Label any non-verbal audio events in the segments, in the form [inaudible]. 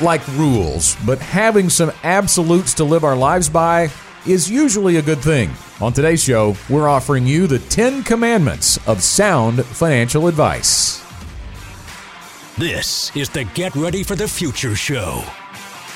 like rules, but having some absolutes to live our lives by is usually a good thing. On today's show, we're offering you the 10 commandments of sound financial advice. This is the Get Ready for the Future show.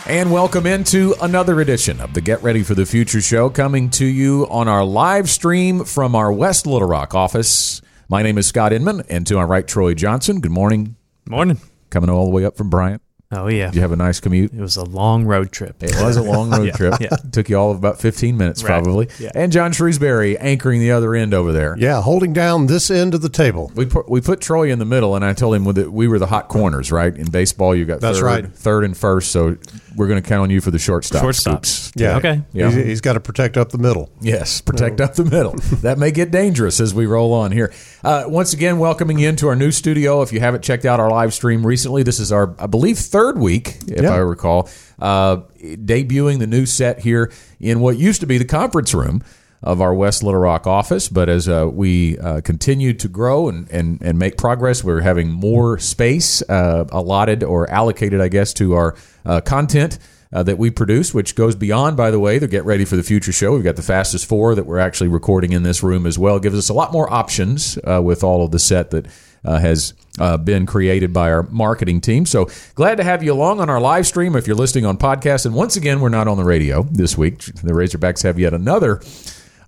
And welcome into another edition of the Get Ready for the Future show coming to you on our live stream from our West Little Rock office. My name is Scott Inman, and to my right, Troy Johnson. Good morning. Morning. Coming all the way up from Bryant. Oh yeah. Did you have a nice commute? It was a long road trip. It was a long [laughs] road Yeah, trip. yeah. Took you all of about 15 minutes, Right. probably. Yeah. And John Shrewsbury anchoring the other end over there. Yeah, holding down this end of the table. We put, we put Troy in the middle, and I told him that we were the hot corners, right? In baseball, you got That's third, right. third and first, so we're going to count on you for the shortstop. Shortstop. scoops. Yeah. Okay. Yeah. He's, he's got to protect up the middle. Yes, protect up the middle. [laughs] that may get dangerous as we roll on here. Uh, once again, welcoming you into our new studio. If you haven't checked out our live stream recently, this is our, I believe, third week, if Yeah. I recall, uh, debuting the new set here in what used to be the conference room of our West Little Rock office. But as uh, we uh, continue to grow and, and, and make progress, we're having more space uh, allotted or allocated, I guess, to our uh, content uh, that we produce, which goes beyond, by the way, the Get Ready for the Future show. We've got the Fastest Four that we're actually recording in this room as well. It gives us a lot more options uh, with all of the set that has uh, been created by our marketing team. So glad to have you along on our live stream if you're listening on podcast. And once again, we're not on the radio this week. The Razorbacks have yet another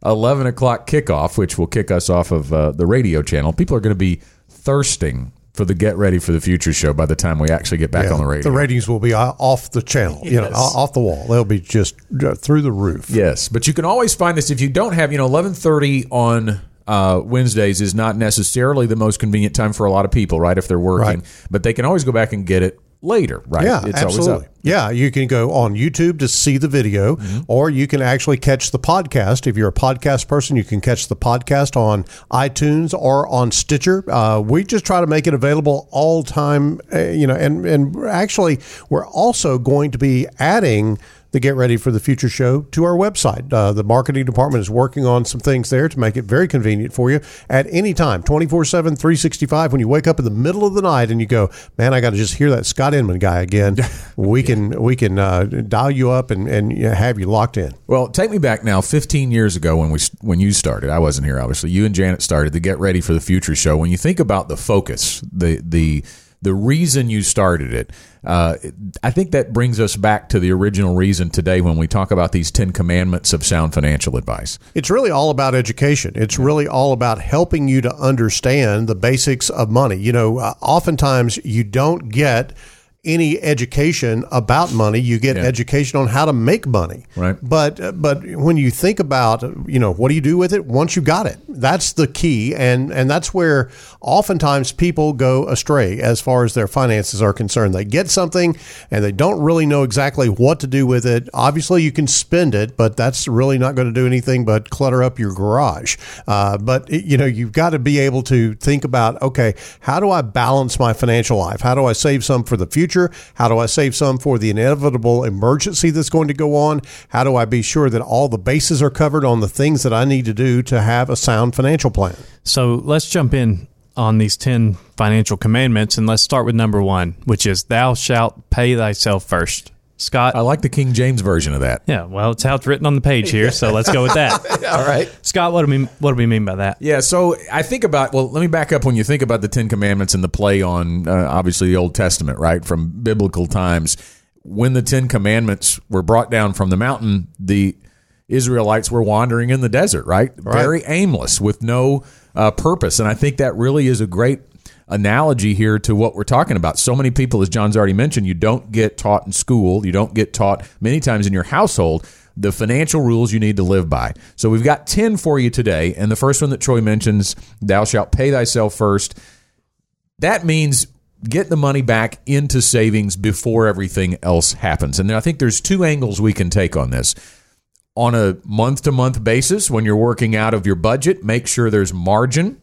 11 o'clock kickoff, which will kick us off of uh, the radio channel. People are going to be thirsting for the Get Ready for the Future show by the time we actually get back Yeah, on the radio. The ratings will be off the channel, you know, off the wall. They'll be just uh, through the roof. Yes, but you can always find this if you don't have, you know, eleven thirty on uh, Wednesdays is not necessarily the most convenient time for a lot of people, right? If they're working, Right. but they can always go back and get it later, right? Yeah, it's absolutely. Yeah, you can go on YouTube to see the video, Mm-hmm. or you can actually catch the podcast. If you're a podcast person, you can catch the podcast on iTunes or on Stitcher. Uh, we just try to make it available all time, uh, you know, and and actually, we're also going to be adding the Get Ready for the Future show to our website. Uh, the marketing department is working on some things there to make it very convenient for you at any time, 24 7, 365. When you wake up in the middle of the night and you go, man, I got to just hear that Scott Inman guy again, [laughs] we can we can uh, dial you up and, and have you locked in. Well, take me back now, 15 years ago when we when you started. I wasn't here, obviously. You and Janet started the Get Ready for the Future show. When you think about the focus, the the the reason you started it, uh, I think that brings us back to the original reason today when we talk about these 10 commandments of sound financial advice. It's really all about education. It's really all about helping you to understand the basics of money. You know, uh, oftentimes you don't get any education about money. You get Yeah. education on how to make money. Right. But uh, but when you think about you know what do you do with it once you got it? That's the key, and and that's where oftentimes people go astray as far as their finances are concerned. They get something and they don't really know exactly what to do with it. Obviously, you can spend it, but that's really not going to do anything but clutter up your garage. Uh, but you know you've got to be able to think about okay, how do I balance my financial life? How do I save some for the future? How do I save some for the inevitable emergency that's going to go on? How do I be sure that all the bases are covered on the things that I need to do to have a sound financial plan? So let's jump in on these 10 financial commandments and let's start with number one, which is thou shalt pay thyself first. Scott? I like the King James version of that. yeah, well, it's how it's written on the page here, so let's go with that. [laughs] All right. Scott, what do we what do we mean by that? Yeah, so I think about well, let me back up when you think about the Ten Commandments and the play on uh, obviously the Old Testament, right, from biblical times. When the Ten Commandments were brought down from the mountain, the Israelites were wandering in the desert, right, very aimless with no uh, purpose, and I think that really is a great analogy here to what we're talking about. So many people, as John's already mentioned, you don't get taught in school, you don't get taught many times in your household the financial rules you need to live by. So we've got 10 for you today. And the first one that Troy mentions, thou shalt pay thyself first. That means get the money back into savings before everything else happens. And I think there's two angles we can take on this. on a month to month basis when you're working out of your budget. Make sure there's margin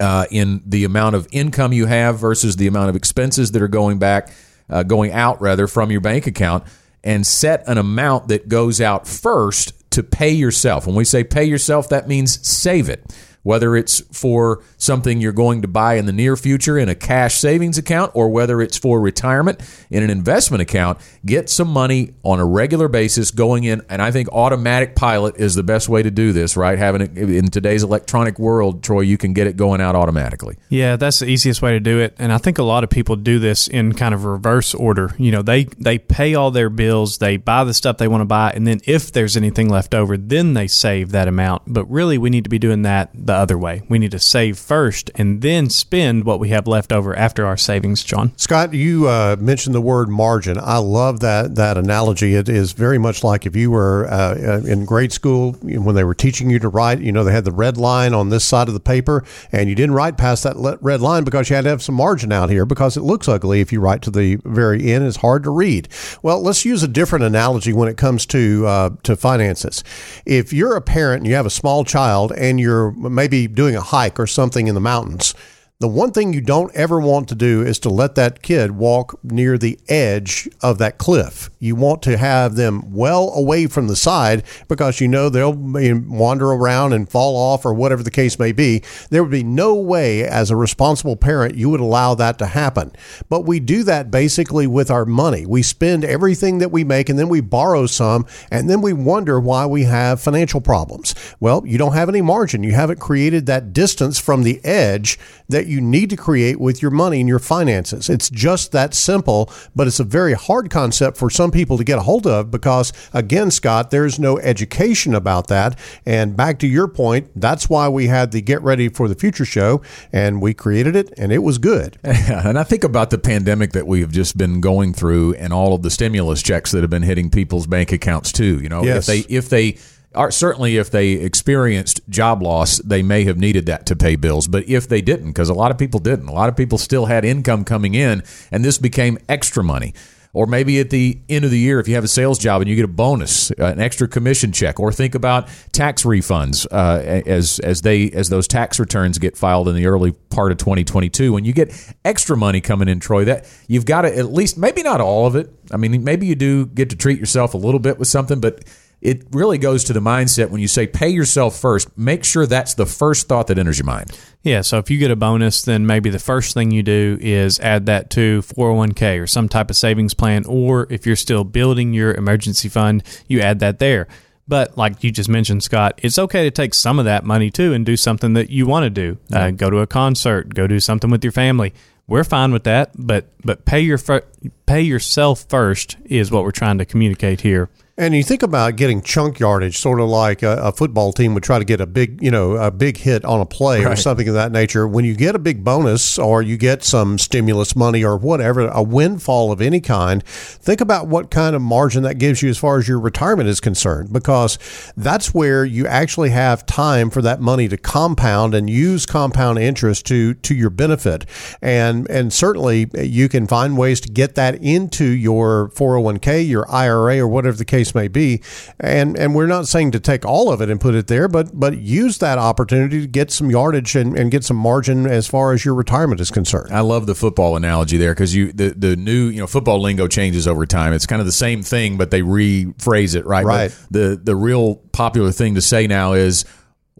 uh, in the amount of income you have versus the amount of expenses that are going back, uh, going out rather from your bank account, and set an amount that goes out first to pay yourself. When we say pay yourself, that means save it whether it's for something you're going to buy in the near future in a cash savings account or whether it's for retirement in an investment account, get some money on a regular basis going in. And I think automatic pilot is the best way to do this, right? Having it in today's electronic world, Troy, you can get it going out automatically. Yeah, that's the easiest way to do it. And I think a lot of people do this in kind of reverse order. You know, they, they pay all their bills, they buy the stuff they want to buy, and then if there's anything left over, then they save that amount. But really, we need to be doing that the other way. We need to save first and then spend what we have left over after our savings, John. Scott, you uh, mentioned the word margin. I love that that analogy. It is very much like if you were uh, in grade school when they were teaching you to write. You know, they had the red line on this side of the paper, and you didn't write past that red line because you had to have some margin out here because it looks ugly if you write to the very end. It's hard to read. Well, let's use a different analogy when it comes to uh, to finances. If you're a parent and you have a small child and you're maybe doing a hike or something in the mountains the one thing you don't ever want to do is to let that kid walk near the edge of that cliff. You want to have them well away from the side because you know they'll wander around and fall off or whatever the case may be. There would be no way, as a responsible parent, you would allow that to happen. But we do that basically with our money. We spend everything that we make and then we borrow some and then we wonder why we have financial problems. Well, you don't have any margin. You haven't created that distance from the edge that you need to create with your money and your finances. It's just that simple, but it's a very hard concept for some people to get a hold of because, again, Scott, there's no education about that. And back to your point, that's why we had the Get Ready for the Future show and we created it and it was good. [laughs] and I think about the pandemic that we've just been going through and all of the stimulus checks that have been hitting people's bank accounts too. You know, yes. if they, if they, are, certainly if they experienced job loss, they may have needed that to pay bills. But if they didn't, because a lot of people didn't, a lot of people still had income coming in, and this became extra money. Or maybe at the end of the year, if you have a sales job and you get a bonus, uh, an extra commission check, or think about tax refunds uh, as as they as those tax returns get filed in the early part of 2022. When you get extra money coming in, Troy, that you've got to at least maybe not all of it. I mean, maybe you do get to treat yourself a little bit with something, but it really goes to the mindset when you say pay yourself first, make sure that's the first thought that enters your mind. Yeah, so if you get a bonus, then maybe the first thing you do is add that to 401k or some type of savings plan, or if you're still building your emergency fund, you add that there. But like you just mentioned, Scott, it's okay to take some of that money too and do something that you want to do. Uh, go to a concert, go do something with your family. We're fine with that, but but pay your pay yourself first is what we're trying to communicate here. And you think about getting chunk yardage, sort of like a, a, football team would try to get a big, you know, a big hit on a play right. or something of that nature. When you get a big bonus or you get some stimulus money or whatever, a windfall of any kind, think about what kind of margin that gives you as far as your retirement is concerned, because that's where you actually have time for that money to compound and use compound interest to to your benefit. And and certainly you can find ways to get that into your 401k, your IRA, or whatever the case case may be. And and we're not saying to take all of it and put it there, but but use that opportunity to get some yardage and, and get some margin as far as your retirement is concerned. I love the football analogy there because you the, the new you know football lingo changes over time. It's kind of the same thing, but they rephrase it right. Right. But the the real popular thing to say now is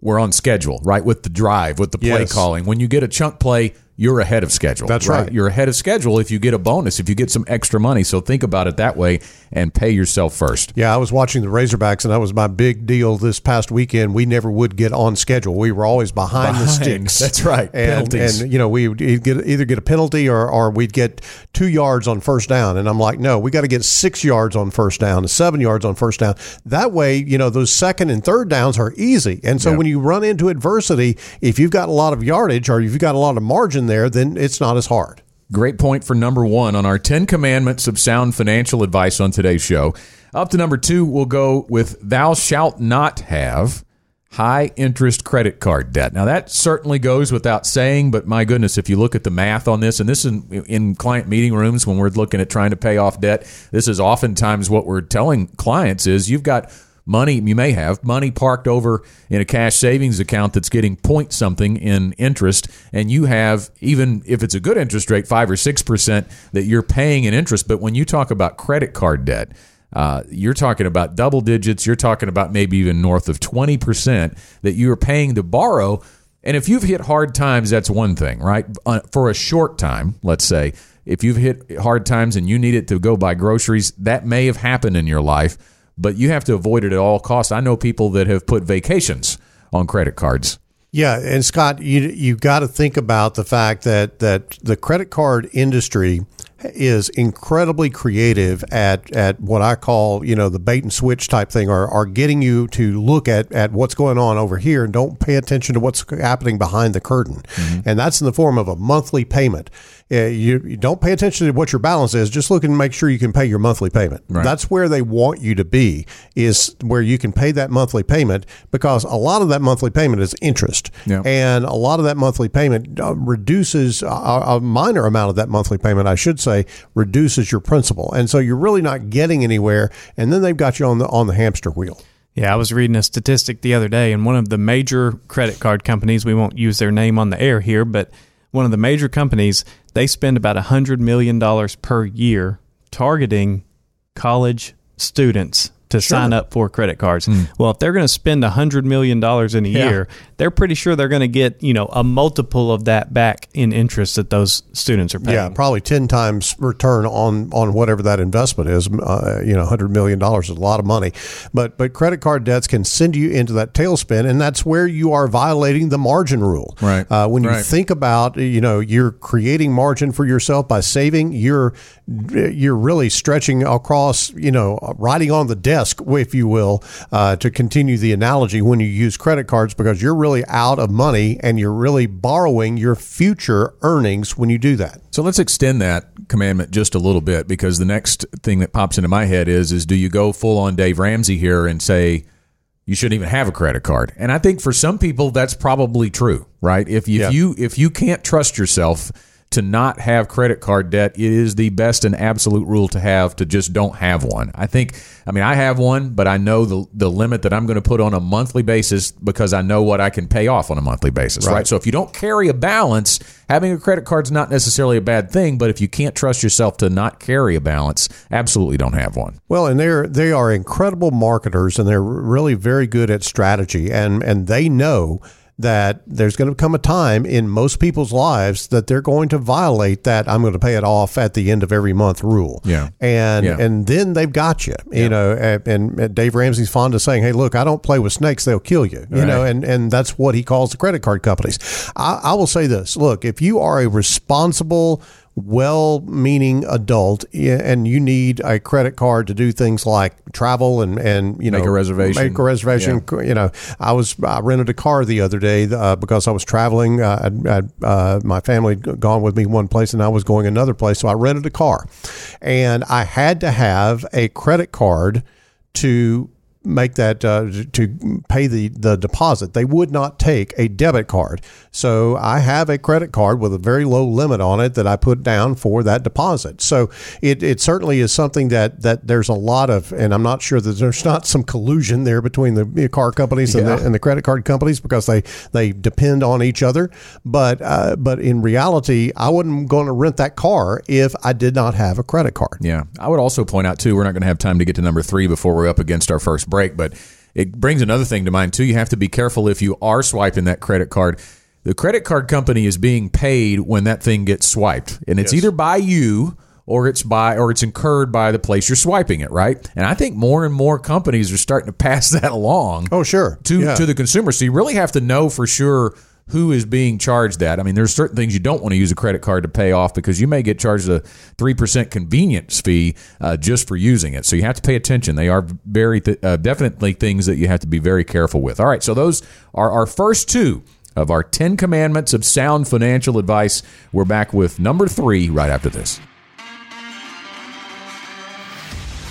we're on schedule, right? With the drive, with the play yes. calling. When you get a chunk play, you're ahead of schedule. That's right? right. You're ahead of schedule if you get a bonus, if you get some extra money. So think about it that way and pay yourself first. Yeah, I was watching the Razorbacks, and that was my big deal this past weekend. We never would get on schedule. We were always behind, behind. the sticks. [laughs] That's right. And, Penalties. and you know, we would either get a penalty or, or we'd get two yards on first down. And I'm like, no, we got to get six yards on first down, seven yards on first down. That way, you know, those second and third downs are easy. And so yeah. when you run into adversity, if you've got a lot of yardage or you've got a lot of margin there, then it's not as hard. Great point for number one on our 10 commandments of sound financial advice on today's show. Up to number two, we'll go with thou shalt not have high interest credit card debt. Now, that certainly goes without saying, but my goodness, if you look at the math on this, and this is in, in client meeting rooms when we're looking at trying to pay off debt, this is oftentimes what we're telling clients is you've got money you may have money parked over in a cash savings account that's getting point something in interest. And you have even if it's a good interest rate 5 or 6% that you're paying in interest. But when you talk about credit card debt uh, you're talking about double digits. You're talking about maybe even north of 20% that you're paying to borrow. And if you've hit hard times that's one thing right? Uh, for a short time let's say if you've hit hard times and you need it to go buy groceries that may have happened in your life but you have to avoid it at all costs. I know people that have put vacations on credit cards. Yeah, and Scott, you you got to think about the fact that that the credit card industry is incredibly creative at at what I call you know the bait and switch type thing, or are getting you to look at at what's going on over here and don't pay attention to what's happening behind the curtain, mm-hmm. and that's in the form of a monthly payment. Uh, you, you, don't pay attention to what your balance is. Just look and make sure you can pay your monthly payment. Right. That's where they want you to be. Is where you can pay that monthly payment because a lot of that monthly payment is interest, yeah. and a lot of that monthly payment uh, reduces a, a minor amount of that monthly payment, I should say, reduces your principal, and so you're really not getting anywhere. And then they've got you on the on the hamster wheel. Yeah, I was reading a statistic the other day, and one of the major credit card companies, we won't use their name on the air here, but one of the major companies, they spend about $100 million per year targeting college students to sure. sign up for credit cards. Mm. Well, if they're going to spend a hundred million dollars in a yeah. year, they're pretty sure they're going to get you know a multiple of that back in interest that those students are paying. Yeah, probably ten times return on on whatever that investment is. Uh, you know, hundred million dollars is a lot of money, but but credit card debts can send you into that tailspin, and that's where you are violating the margin rule. Right. Uh, when you right. think about you know you're creating margin for yourself by saving, you're you're really stretching across you know riding on the desk, if you will, uh, to continue the analogy when you use credit cards because you're really out of money and you're really borrowing your future earnings when you do that. So let's extend that commandment just a little bit because the next thing that pops into my head is is do you go full on Dave Ramsey here and say you shouldn't even have a credit card? And I think for some people that's probably true, right? If, if yeah. you if you can't trust yourself to not have credit card debt, it is the best and absolute rule to have to just don't have one. I think, I mean, I have one, but I know the, the limit that I'm going to put on a monthly basis because I know what I can pay off on a monthly basis, right? right? So if you don't carry a balance, having a credit card is not necessarily a bad thing, but if you can't trust yourself to not carry a balance, absolutely don't have one. Well, and they're they are incredible marketers and they're really very good at strategy and and they know that there's going to come a time in most people's lives that they're going to violate that I'm going to pay it off at the end of every month rule. Yeah. And yeah. and then they've got you. You yeah. know, and, and, Dave Ramsey's fond of saying, "Hey, look, I don't play with snakes; they'll kill you." You right. know, and and that's what he calls the credit card companies. I, I will say this: Look, if you are a responsible well-meaning adult and you need a credit card to do things like travel and and you know make a reservation. make a reservation yeah. you know. I was i rented a car the other day uh, because i was traveling uh, I'd, I'd, uh, my family had gone with me one place and i was going another place so i rented a car. And i had to have a credit card to make that uh, to pay the, the deposit. They would not take a debit card. So I have a credit card with a very low limit on it that I put down for that deposit. So it, it certainly is something that, that there's a lot of, and I'm not sure that there's not some collusion there between the car companies and, the, and the credit card companies because they, they depend on each other. But, uh, but in reality, I wasn't going to rent that car if I did not have a credit card. Yeah. I would also point out, too, we're not going to have time to get to number three before we're up against our first break, but it brings another thing to mind too. You have to be careful if you are swiping that credit card. The credit card company is being paid when that thing gets swiped, and it's yes. either by you or it's by or it's incurred by the place you're swiping it, right? And I think more and more companies are starting to pass [laughs] that along. Oh, sure. To yeah. to the consumer. So you really have to know for sure who is being charged that. I mean, there's certain things you don't want to use a credit card to pay off because you may get charged a 3% convenience fee uh, just for using it. So you have to pay attention. They are very th- uh, definitely things that you have to be very careful with. All right, so those are our first two of our 10 commandments of sound financial advice. We're back with number three right after this.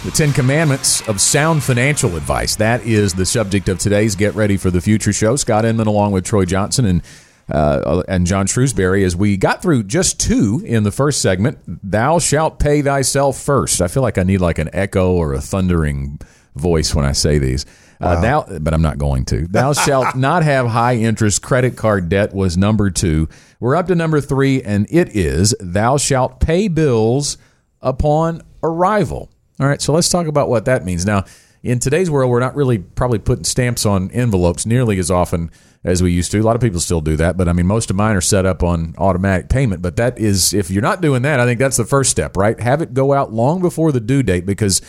The Ten Commandments of Sound Financial Advice. That is the subject of today's Get Ready for the Future show. Scott Inman, along with Troy Johnson and uh, and John Shrewsbury, as we got through just two in the first segment. Thou shalt pay thyself first. I feel like I need like an echo or a thundering voice when I say these. Uh, thou, but I'm not going to. Thou shalt [laughs] not have high interest credit card debt was number two. We're up to number three, and it is thou shalt pay bills upon arrival. All right, so let's talk about what that means. Now, in today's world, we're not really probably putting stamps on envelopes nearly as often as we used to. A lot of people still do that, but I mean, most of mine are set up on automatic payment. But that is, if you're not doing that, I think that's the first step, right? Have it go out long before the due date because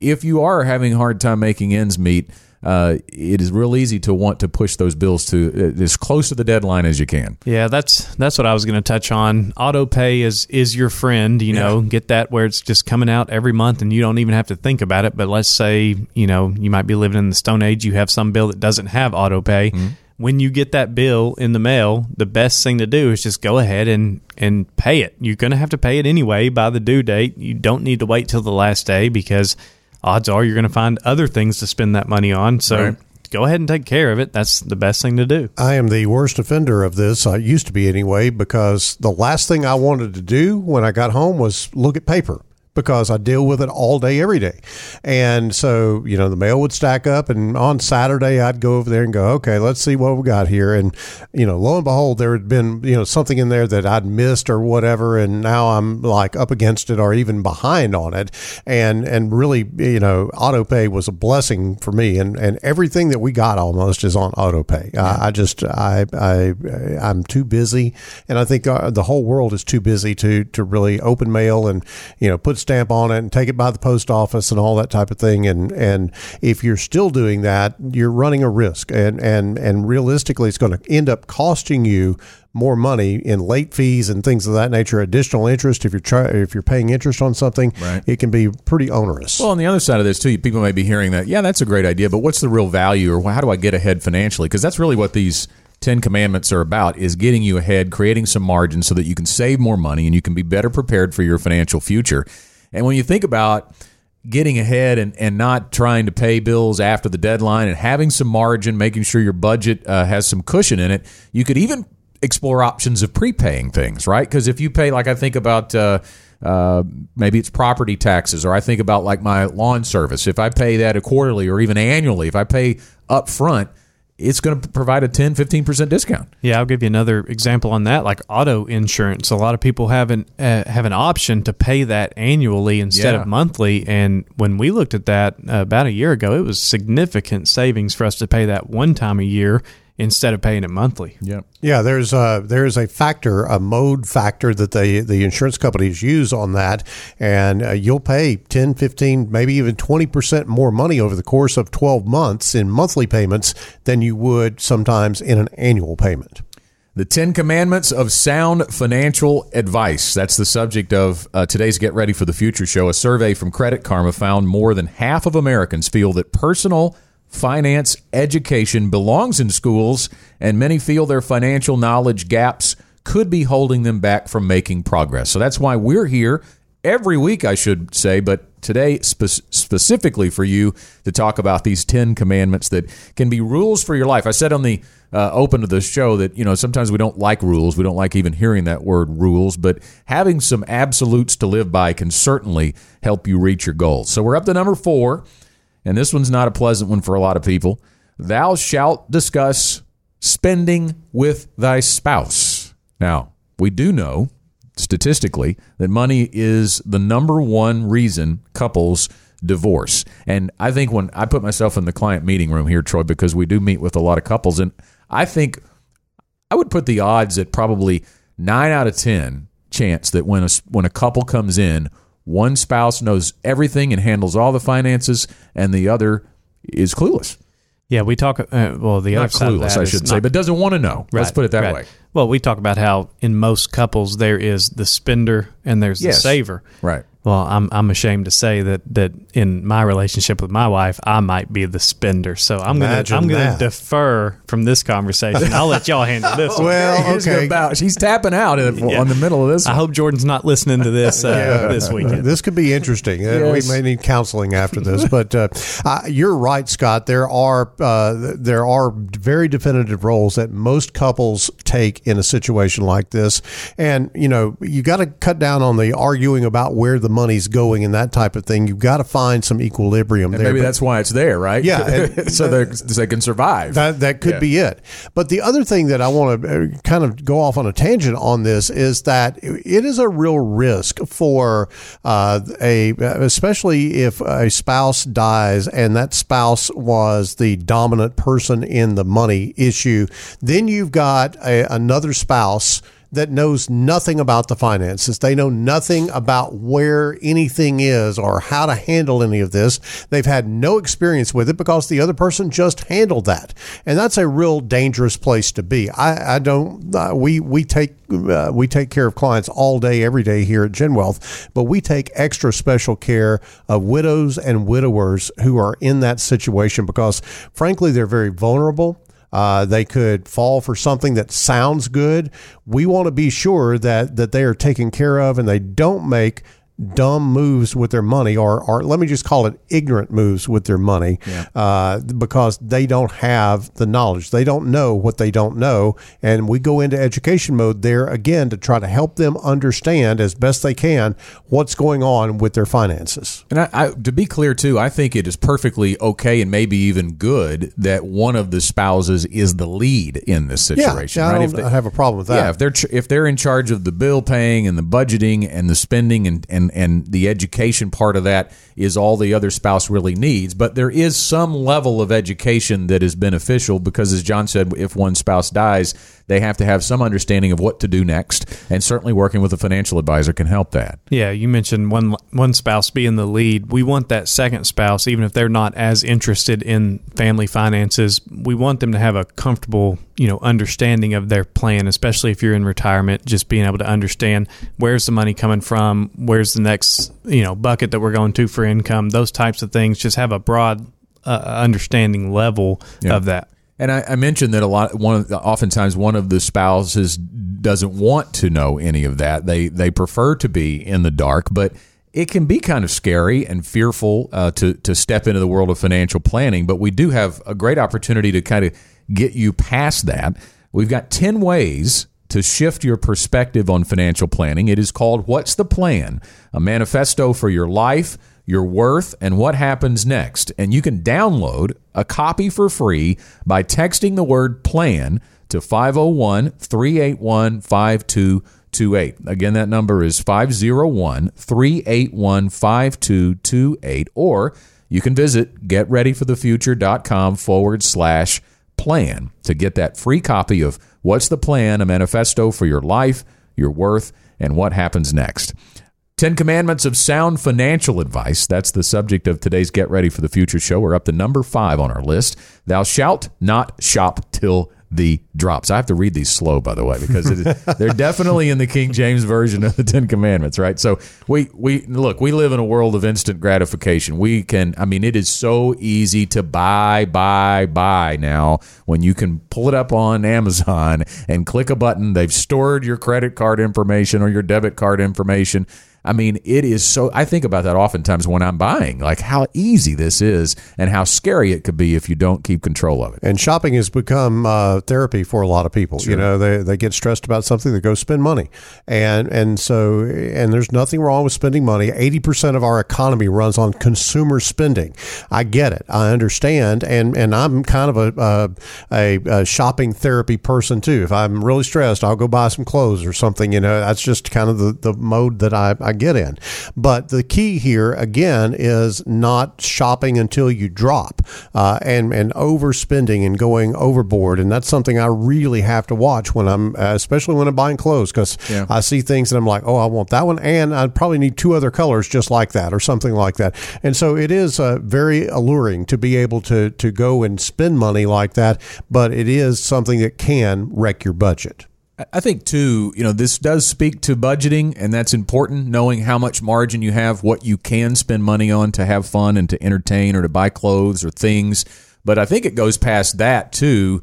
if you are having a hard time making ends meet, uh, it is real easy to want to push those bills to uh, as close to the deadline as you can. Yeah, that's that's what I was going to touch on. Auto pay is is your friend. You know, get that where it's just coming out every month, and you don't even have to think about it. But let's say you know you might be living in the Stone Age. You have some bill that doesn't have auto pay. When you get that bill in the mail, the best thing to do is just go ahead and and pay it. You're going to have to pay it anyway by the due date. You don't need to wait till the last day because odds are you're going to find other things to spend that money on. So Right. go ahead and take care of it. That's the best thing to do. I am the worst offender of this. I used to be anyway, because the last thing I wanted to do when I got home was look at paper because I deal with it all day, every day. And so, you know, the mail would stack up, and on Saturday, I'd go over there and go, okay, let's see what we got here. And, you know, lo and behold, there had been, you know, something in there that I'd missed or whatever. And now I'm like up against it or even behind on it. And, and really, you know, auto pay was a blessing for me. And, and everything that we got almost is on auto pay. I, I just, I, I, I'm too busy. And I think uh, the whole world is too busy to, to really open mail and, you know, put stamp on it and take it by the post office and all that type of thing. And, and if you're still doing that, you're running a risk. And, and, and realistically, it's going to end up costing you more money in late fees and things of that nature, additional interest. If you're try, if you're paying interest on something, Right. it can be pretty onerous. Well, on the other side of this too, people may be hearing that, yeah, that's a great idea, but what's the real value, or how do I get ahead financially? Because that's really what these Ten Commandments are about: is getting you ahead, creating some margin so that you can save more money and you can be better prepared for your financial future. And when you think about getting ahead and, and not trying to pay bills after the deadline and having some margin, making sure your budget uh, has some cushion in it, you could even explore options of prepaying things, right? Because if you pay, like I think about uh, uh, maybe it's property taxes, or I think about like my lawn service. If I pay that a quarterly or even annually, if I pay up front, it's going to provide a 10, 15% discount. Yeah, I'll give you another example on that. Like auto insurance, a lot of people have an uh, have an option to pay that annually instead Yeah. of monthly. And when we looked at that uh, about a year ago, it was significant savings for us to pay that one time a year instead of paying it monthly. Yep. Yeah, there's a there's a factor, a mode factor that they the insurance companies use on that, and uh, you'll pay 10, 15, maybe even 20% more money over the course of 12 months in monthly payments than you would sometimes in an annual payment. The Ten Commandments of Sound Financial Advice. That's the subject of uh, today's Get Ready for the Future show. A survey from Credit Karma found more than half of Americans feel that personal finance education belongs in schools, and many feel their financial knowledge gaps could be holding them back from making progress. So that's why we're here every week, I should say, but today spe- specifically for you to talk about these 10 commandments that can be rules for your life. I said on the uh, open to the show that, you know, sometimes we don't like rules. We don't like even hearing that word rules, but having some absolutes to live by can certainly help you reach your goals. So we're up to number four, and this one's not a pleasant one for a lot of people. Thou shalt discuss spending with thy spouse. Now, we do know statistically that money is the number one reason couples divorce. And I think when I put myself in the client meeting room here, Troy, because we do meet with a lot of couples, and I think I would put the odds at probably nine out of ten chance that when a when a couple comes in, one spouse knows everything and handles all the finances, and the other is clueless. Yeah, we talk. Uh, well, the Not other clueless, I is should say, not- but doesn't want to know. Let's put it that right. way. Well, we talk about how in most couples there is the spender and there's Yes. the saver. Right. Well, I'm I'm ashamed to say that that in my relationship with my wife, I might be the spender. So I'm gonna I'm gonna defer from this conversation. I'll let y'all handle this. [laughs] one. Well, Here's okay. about- she's tapping out in, on the middle of this. I hope Jordan's not listening to this uh, this weekend. This could be interesting. Uh, Yes. We may need counseling after this, but uh, uh, you're right, Scott. There are uh, there are very definitive roles that most couples take in a situation like this. And, you know, you got to cut down on the arguing about where the money's going and that type of thing. You've got to find some equilibrium And there. maybe But- that's why it's there, right? Yeah, [laughs] so they they can survive. that that could Yeah. be it. But the other thing that I want to kind of go off on a tangent on this is that it is a real risk for uh, a, especially if a spouse dies and that spouse was the dominant person in the money issue. Then you've got a, another spouse that knows nothing about the finances. They know nothing about where anything is or how to handle any of this. They've had no experience with it because the other person just handled that. And that's a real dangerous place to be. I, I don't, uh, we, we take, uh, we take care of clients all day, every day here at Gen Wealth, but we take extra special care of widows and widowers who are in that situation because frankly, they're very vulnerable. Uh, they could fall for something that sounds good. We want to be sure that that they are taken care of and they don't make dumb moves with their money or, or let me just call it ignorant moves with their money uh, because they don't have the knowledge. They don't know what they don't know. And we go into education mode there again to try to help them understand as best they can what's going on with their finances. And I, I, to be clear too, I think it is perfectly okay and maybe even good that one of the spouses is the lead in this situation. yeah, I right? don't If have a problem with that. Yeah, if they're if they're in charge of the bill paying and the budgeting and the spending and, and and the education part of that is all the other spouse really needs. But there is some level of education that is beneficial because, as John said, if one spouse dies, they have to have some understanding of what to do next, and certainly working with a financial advisor can help that. Yeah, you mentioned one one spouse being the lead. We want that second spouse, even if they're not as interested in family finances, we want them to have a comfortable, you know, understanding of their plan, especially if you're in retirement, just being able to understand where's the money coming from, where's the next, you know, bucket that we're going to for income, those types of things. Just have a broad uh, understanding level Yeah. of that. And I, I mentioned that a lot. One of the, oftentimes one of the spouses doesn't want to know any of that. They they prefer to be in the dark, but it can be kind of scary and fearful uh, to to step into the world of financial planning. But we do have a great opportunity to kind of get you past that. We've got ten ways to shift your perspective on financial planning. It is called "What's the Plan?" A manifesto for your life your worth, and what happens next. And you can download a copy for free by texting the word plan to 501 381 5228. Again, that number is 501 381 5228. Or you can visit getreadyforthefuture.com forward slash plan to get that free copy of What's the Plan? A manifesto for your life, your worth, and what happens next. Ten Commandments of Sound Financial Advice. That's the subject of today's Get Ready for the Future show. We're up to number five on our list. Thou shalt not shop till the drops. I have to read these slow, by the way, because they're definitely in the King James version of the Ten Commandments, right? So we we look, we live in a world of instant gratification. We can, I mean, it is so easy to buy, buy, buy now when you can pull it up on Amazon and click a button. They've stored your credit card information or your debit card information. I mean, it is so. I think about that oftentimes when I'm buying, like how easy this is and how scary it could be if you don't keep control of it. And shopping has become uh, therapy for a lot of people. You know, they, they get stressed about something, they go spend money, and and so and there's nothing wrong with spending money. Eighty percent of our economy runs on consumer spending. I get it, I understand, and and I'm kind of a a, a shopping therapy person too. If I'm really stressed, I'll go buy some clothes or something. You know, that's just kind of the the mode that I, I get in. But the key here again is not shopping until you drop, uh, and and overspending and going overboard, and that's something I really have to watch when I'm, uh, especially when I'm buying clothes, because Yeah. I see things and I'm like, oh, I want that one, and I probably need two other colors just like that, or something like that. And so it is uh, very alluring to be able to to go and spend money like that, but it is something that can wreck your budget. I- think too, you know, this does speak to budgeting, and that's important. Knowing how much margin you have, what you can spend money on to have fun and to entertain, or to buy clothes or things. But I think it goes past that too.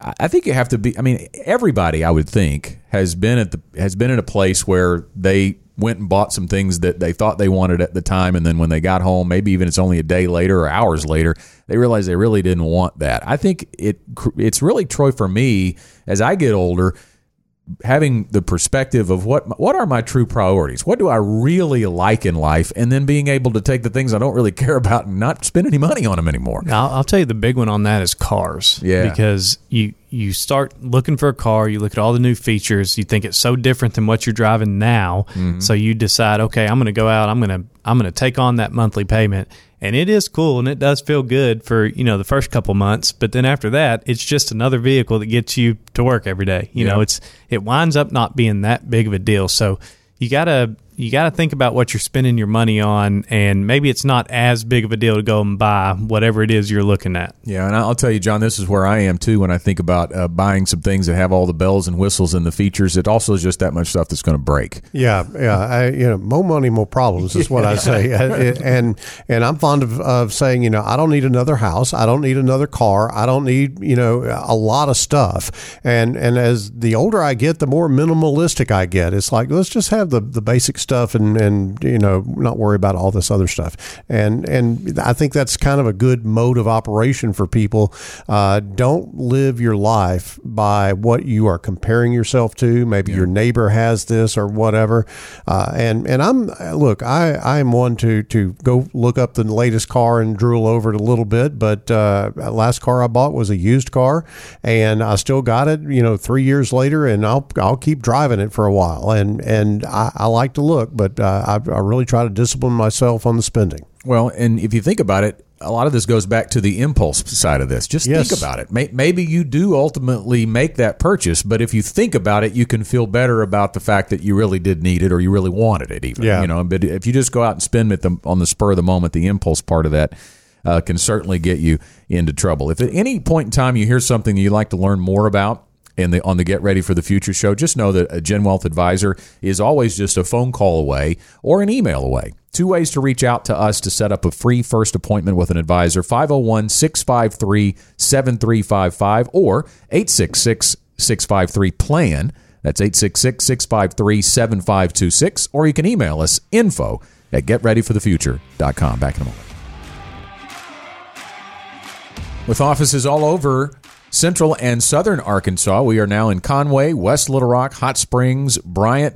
I I think you have to be. I mean, everybody I would think has been at the has been in a place where they went and bought some things that they thought they wanted at the time, and then when they got home, maybe even it's only a day later or hours later, they realize they really didn't want that. I think it it's really Troy for me as I get older having the perspective of what what are my true priorities? What do i really like in life? And then being able to take the things i don't really [laughs] care about and not spend any money on them anymore. I'll, I'll tell you the big one on that is cars. Yeah. because you you start looking for a car you look at all the new features you think it's so different than what you're driving now. Mm-hmm. so you decide okay i'm going to go out i'm going to i'm going to take on that monthly payment and it is cool and it does feel good for you know the first couple months but then after that it's just another vehicle that gets you to work every day. You know it's it winds up not being that big of a deal. So you gotta you gotta think about what you're spending your money on and maybe it's not as big of a deal to go and buy whatever it is you're looking at Yeah, and I'll tell you, John, this is where I am too when I think about uh, buying some things that have all the bells and whistles and the features. It also is just that much stuff that's going to break. Yeah, yeah. I, you know, more money, more problems is what I [laughs] say. And- and and I'm fond of, of saying, you know, I don't need another house. I don't need another car. I don't need, you know, a lot of stuff. And and as the older I get, the more minimalistic I get. It's like let's just have the, the basic stuff and and you know not worry about all this other stuff. And and I think that's kind of a good mode of operation for people. Uh, don't live your life by what you are comparing yourself to. Maybe your neighbor has this or whatever. Uh, and and I'm look, I I am one to to go look up the latest car and drool over it a little bit. But uh, last car I bought was a used car, and I still got it. You know, three years later, and I'll I'll keep driving it for a while. And and I, I like to look, but uh, I, I really try to discipline myself on the spending. Well, and if you think about it, a lot of this goes back to the impulse side of this. Just Yes. think about it. Maybe you do ultimately make that purchase, but if you think about it, you can feel better about the fact that you really did need it or you really wanted it. Even Yeah. you know, but if you just go out and spend it on the spur of the moment, the impulse part of that uh, can certainly get you into trouble. If at any point in time you hear something that you'd like to learn more about, in the on the Get Ready for the Future show, just know that a Gen Wealth advisor is always just a phone call away or an email away. Two ways to reach out to us to set up a free first appointment with an advisor 501 653 7355 or 866 653 PLAN. That's 866 653 7526. Or you can email us info at getreadyforthefuture.com. Back in a moment. With offices all over central and southern Arkansas, we are now in Conway, West Little Rock, Hot Springs, Bryant,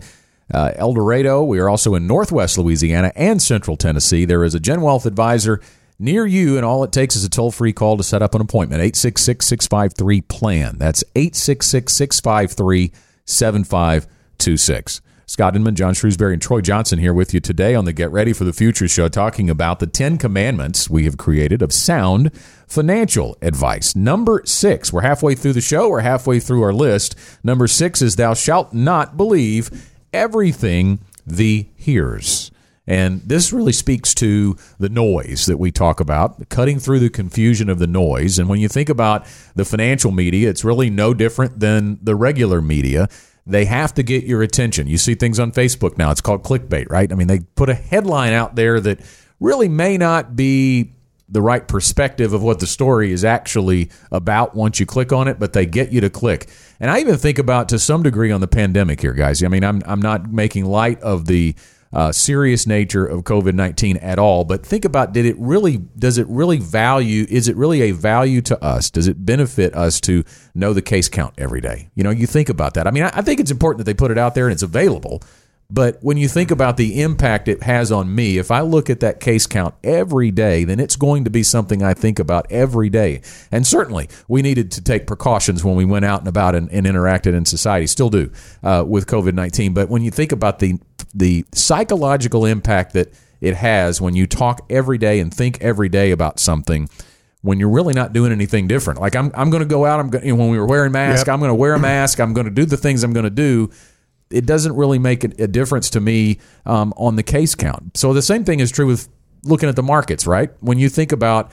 uh, El Dorado. We are also in northwest Louisiana and central Tennessee. There is a Gen Wealth advisor near you, and all it takes is a toll free call to set up an appointment 866 653 PLAN. That's 866 653 7526. Scott Inman, John Shrewsbury, and Troy Johnson here with you today on the Get Ready for the Future show, talking about the 10 commandments we have created of sound financial advice. Number six, we're halfway through the show, we're halfway through our list. Number six is, Thou shalt not believe everything thee hears. And this really speaks to the noise that we talk about, cutting through the confusion of the noise. And when you think about the financial media, it's really no different than the regular media. They have to get your attention. You see things on Facebook now, it's called clickbait, right? I mean, they put a headline out there that really may not be the right perspective of what the story is actually about once you click on it, but they get you to click. And I even think about to some degree on the pandemic here, guys. I mean, I'm I'm not making light of the uh, serious nature of COVID nineteen at all, but think about did it really does it really value is it really a value to us? Does it benefit us to know the case count every day? You know, you think about that. I mean, I, I think it's important that they put it out there and it's available. But when you think about the impact it has on me, if I look at that case count every day, then it's going to be something I think about every day. And certainly, we needed to take precautions when we went out and about and, and interacted in society, still do uh, with COVID 19. But when you think about the, the psychological impact that it has when you talk every day and think every day about something, when you're really not doing anything different. Like I'm, I'm going to go out. I'm going, you know, when we were wearing masks, Yep. I'm going to wear a mask. I'm going to do the things I'm going to do it doesn't really make a, difference to me um, on the case count. So the same thing is true with looking at the markets, right? When you think about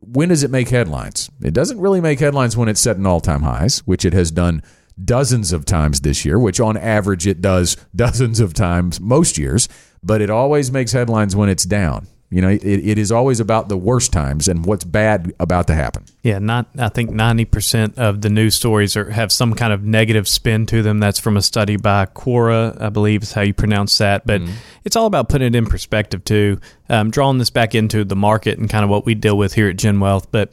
when does it make headlines? It doesn't really make headlines when it's setting all time highs, which it has done dozens of times this year, which on average it does [laughs] dozens of times most years, but it always makes headlines when it's down. You know, it, it is always about the worst times and what's bad about to happen. Yeah, not. I think ninety percent of the news stories are, have some kind of negative spin to them. That's from a study by Quora, I believe is how you pronounce that. But it's all about putting it in perspective too. Um, drawing this back into the market and kind of what we deal with here at Gen Wealth. But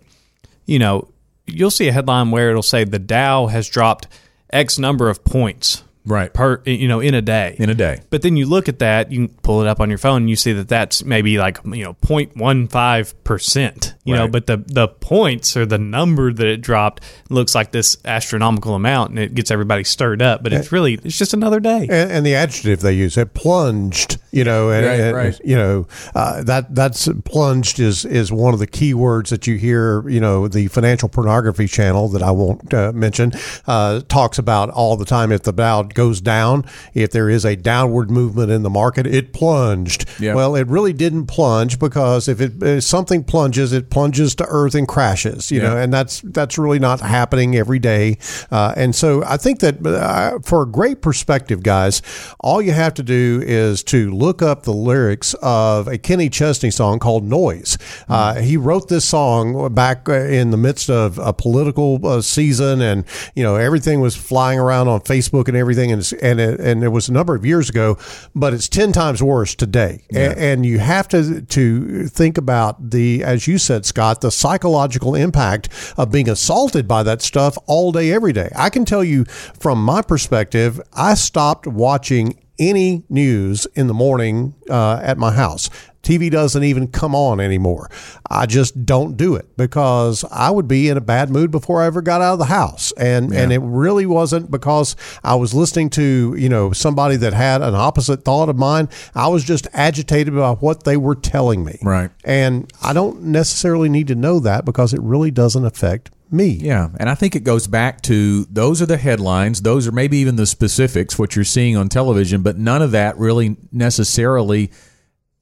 you know, you'll see a headline where it'll say the Dow has dropped X number of points Right. per you know in a day In a day. but then you look at that, you pull it up on your phone, and you see that that's maybe like you know 0.15 percent. You know, but the the points or the number that it dropped looks like this astronomical amount, and it gets everybody stirred up. But it's really it's just another day. and, and the adjective they use it plunged you know and, Right, and, right. you know uh, that that's plunged is is one of the key words that you hear you know the financial pornography channel that I won't uh, mention uh, talks about all the time if the Dow goes down if there is a downward movement in the market it plunged. Yeah. well it really didn't plunge because if it if something plunges it plunges to earth and crashes you Yeah. know and that's that's really not happening every day. Uh, and so I think that uh, for a great perspective guys all you have to do is to look up the lyrics of a Kenny Chesney song called Noise. Uh, he wrote this song back uh, in the midst of a political uh, season and you know everything was flying around on Facebook and everything and it's- and it, and it was a number of years ago but it's 10 times worse today. A- and you have to to think about the as you said Scott the psychological impact of being assaulted by that stuff all day every day. I can tell you from my perspective I stopped watching any news in the morning uh, at my house TV doesn't even come on anymore. I just don't do it because I would be in a bad mood before I ever got out of the house. And and it really wasn't because I was listening to, you know, somebody that had an opposite thought of mine. I was just agitated by what they were telling me. Right. And I don't necessarily need to know that because it really doesn't affect me. Yeah, and I think it goes back to those are the headlines, those are maybe even the specifics, what you're seeing on television, but none of that really necessarily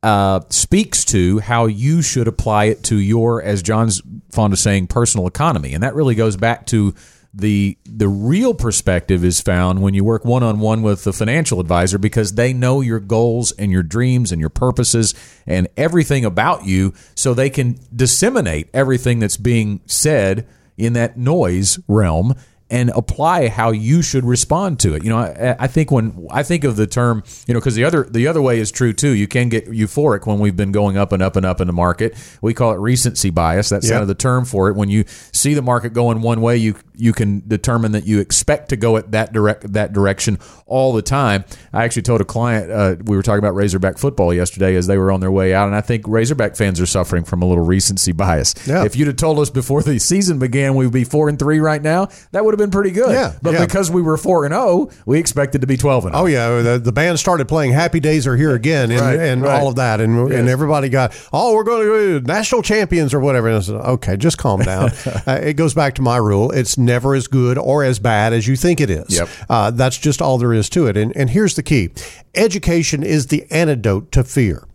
uh, speaks to how you should apply it to your, as John's fond of saying, personal economy, and that really goes back to the the real perspective is found when you work one on one with the financial advisor because they know your goals and your dreams and your purposes and everything about you, so they can disseminate everything that's being said in that noise realm and apply how you should respond to it. You know, I, I think when I think of the term, you know, because the other the other way is true too. You can get euphoric when we've been going up and up and up in the market. We call it recency bias. That's kind of the term for it. When you see the market going one way, you you can determine that you expect to go at that direct that direction all the time. I actually told a client uh, we were talking about Razorback football yesterday as they were on their way out, and I think Razorback fans are suffering from a little recency bias. Yeah. If you'd have told us before the season began we would be four and three right now, that would have been pretty good. Yeah, but yeah. because we were four and zero, we expected to be twelve and oh yeah, the, the band started playing "Happy Days Are Here Again" and, Right, and right. all of that, and and everybody got, oh, we're going to go national champions or whatever. And I said, okay, just calm down. [laughs] uh, it goes back to my rule: it's never as good or as bad as you think it is. Yep. Uh, that's just all there is to it. And and here's the key: education is the antidote to fear.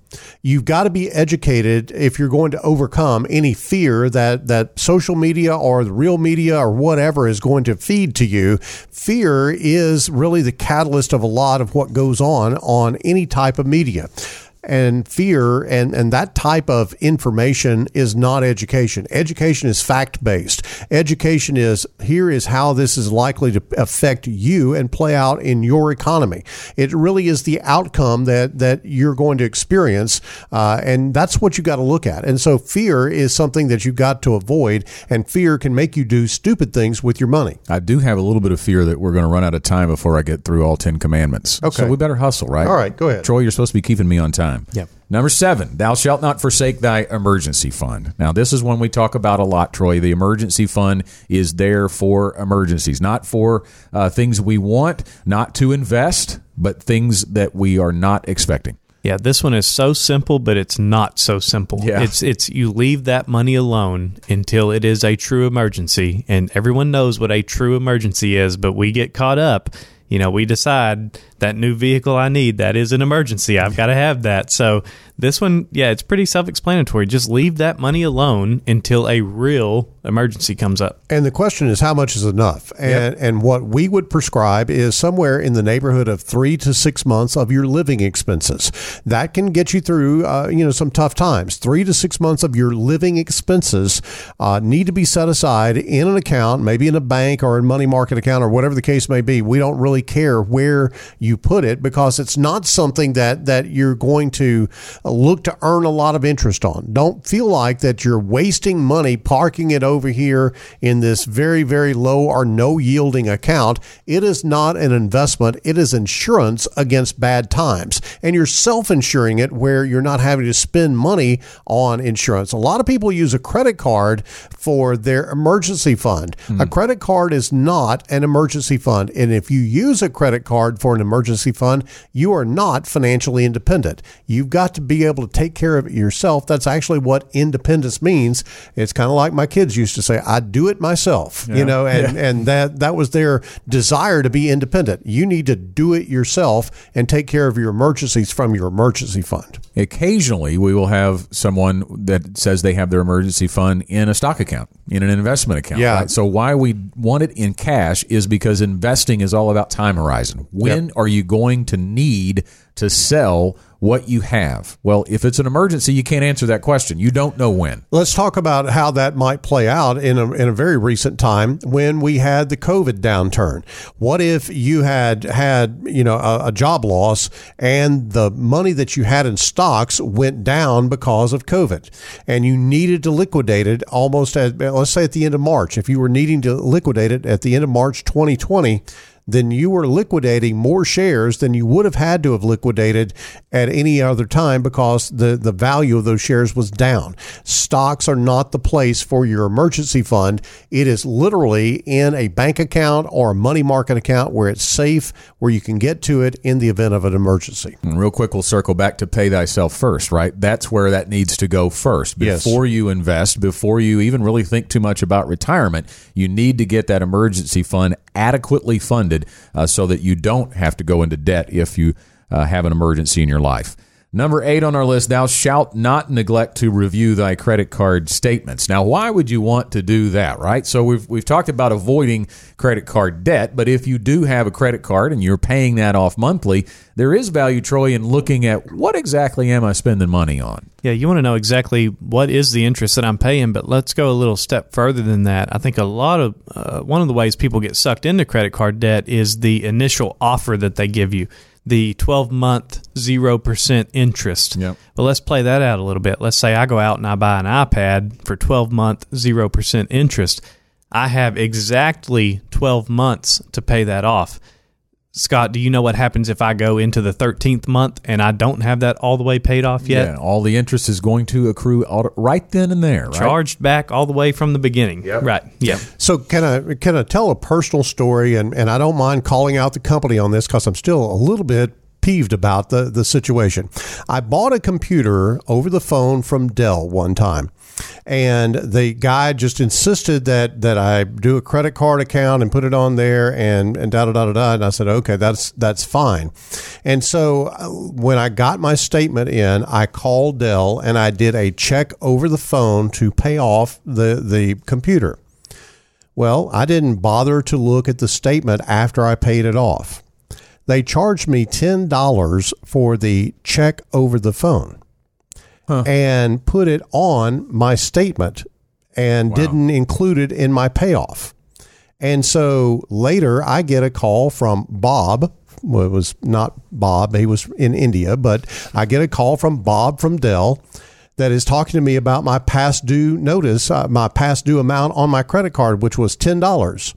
You've got to be educated if you're going to overcome any fear that, that social media or the real media or whatever is going to feed to you. Fear is really the catalyst of a lot of what goes on on any type of media. And fear and, and that type of information is not education. Education is fact based. Education is here is how this is likely to affect you and play out in your economy. It really is the outcome that, that you're going to experience. Uh, and that's what you got to look at. And so fear is something that you got to avoid. And fear can make you do stupid things with your money. I do have a little bit of fear that we're going to run out of time before I get through all ten commandments. Okay. so we better hustle, right? All right, go ahead. Troy. You're supposed to be keeping me on time. Yep. Number seven, thou shalt not forsake thy emergency fund. Now, this is one we talk about a lot, Troy. The emergency fund is there for emergencies, not for uh, things we want, not to invest, but things that we are not expecting. Yeah, this one is so simple, but it's not so simple. Yeah. It's it's you leave that money alone until it is a true emergency, and everyone knows what a true emergency is, but we get caught up you know, we decide that new vehicle I need, that is an emergency. I've got to have that. So this one, yeah, it's pretty self explanatory. Just leave that money alone until a real emergency comes up. And the question is, how much is enough? And and what we would prescribe is somewhere in the neighborhood of three to six months of your living expenses. That can get you through, uh, you know, some tough times. Three to six months of your living expenses uh, need to be set aside in an account, maybe in a bank or a money market account or whatever the case may be. We don't really care where you put it because it's not something that that you're going to look to earn a lot of interest on. Don't feel like that you're wasting money parking it over here in this very, very low or no yielding account. It is not an investment, it is insurance against bad times. And you're self insuring it where you're not having to spend money on insurance. A lot of people use a credit card for their emergency fund. A hmm. credit card is not an emergency fund. And if you use a credit card for an emergency fund, you are not financially independent. You've got to be able to take care of it yourself. That's actually what independence means. It's kind of like my kids used to say, I do it myself, you know, and, and that, that was their desire to be independent. You need to do it yourself and take care of your emergencies from your emergency fund. Occasionally, we will have someone that says they have their emergency fund in a stock account, in an investment account. Yeah. right? So why we want it in cash is because investing is all about time horizon. When are you going to need to sell what you have? Well, if it's an emergency, you can't answer that question. You don't know when. Let's talk about how that might play out in a, in a very recent time when we had the COVID downturn. What if you had had, you know, a, a job loss and the money that you had in stocks went down because of COVID and you needed to liquidate it almost at, let's say at the end of March. If you were needing to liquidate it at the end of March 2020, then you were liquidating more shares than you would have had to have liquidated at any other time because the, the value of those shares was down. Stocks are not the place for your emergency fund. It is literally in a bank account or a money market account where it's safe, where you can get to it in the event of an emergency. And real quick, we'll circle back to pay thyself first, right? That's where that needs to go first. Yes. Before you invest, before you even really think too much about retirement, you need to get that emergency fund adequately funded so that you don't have to go into debt if you uh, have an emergency in your life. Number eight on our list, thou shalt not neglect to review thy credit card statements. Now, why would you want to do that, right? So we've, we've talked about avoiding credit card debt, but if you do have a credit card and you're paying that off monthly, there is value, Troy, in looking at what exactly am I spending money on? Yeah, you want to know exactly what is the interest that I'm paying, but let's go a little step further than that. I think a lot of uh, one of the ways people get sucked into credit card debt is the initial offer that they give you, the 12 month 0% interest. Yep. Well, let's play that out a little bit. Let's say I go out and I buy an iPad for 12 month 0% interest. I have exactly 12 months to pay that off. Scott, do you know what happens if I go into the 13th month and I don't have that all the way paid off yet? Yeah, all the interest is going to accrue auto- right then and there, right? charged back all the way from the beginning. Right. Yeah. So can I can I tell a personal story and, and I don't mind calling out the company on this because I'm still a little bit peeved about the, the situation. I bought a computer over the phone from Dell one time. And the guy just insisted that that I do a credit card account and put it on there and and da da da da da. And I said, okay, that's that's fine. And so uh, when I got my statement in, I called Dell and I did a check over the phone to pay off the the computer. Well, I didn't bother to look at the statement after I paid it off. They charged me $10 for the check over the phone and put it on my statement and didn't include it in my payoff. And so later I get a call from Bob. Well, it was not Bob, he was in India, but I get a call from Bob from Dell that is talking to me about my past due notice, uh, my past due amount on my credit card, which was $10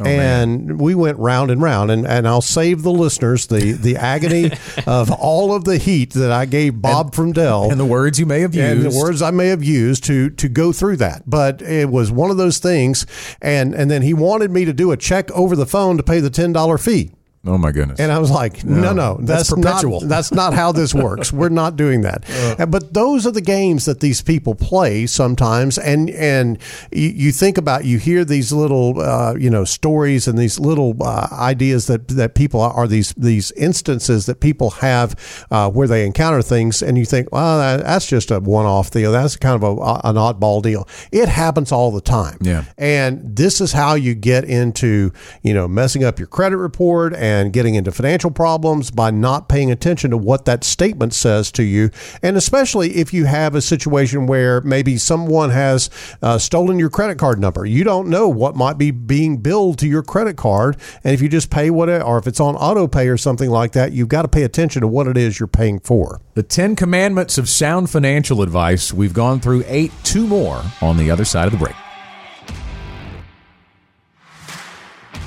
Oh, and we went round and round and, and I'll save the listeners the, the [laughs] agony of all of the heat that I gave Bob from Dell And the words you may have used. and the words I may have used to to go through that. But it was one of those things and and then he wanted me to do a check over the phone to pay the ten dollar fee. Oh my goodness. And I was like, no, no, that's that's, perpetual. Not, [laughs] that's not how this works. [laughs] We're not doing that. Uh, but those are the games that these people play sometimes. And and you, you think about, you hear these little, uh, you know, stories and these little uh, ideas that that people are these these instances that people have uh, where they encounter things, and you think, well, that, that's just a one off deal. That's kind of a, an oddball deal. It happens all the time. Yeah. And this is how you get into, you know, messing up your credit report and getting into financial problems by not paying attention to what that statement says to you. And especially if you have a situation where maybe someone has uh, stolen your credit card number. You don't know what might be being billed to your credit card. And if you just pay what it, or if it's on auto pay or something like that, you've got to pay attention to what it is you're paying for. The 10 commandments of sound financial advice. We've gone through eight, two more on the other side of the break.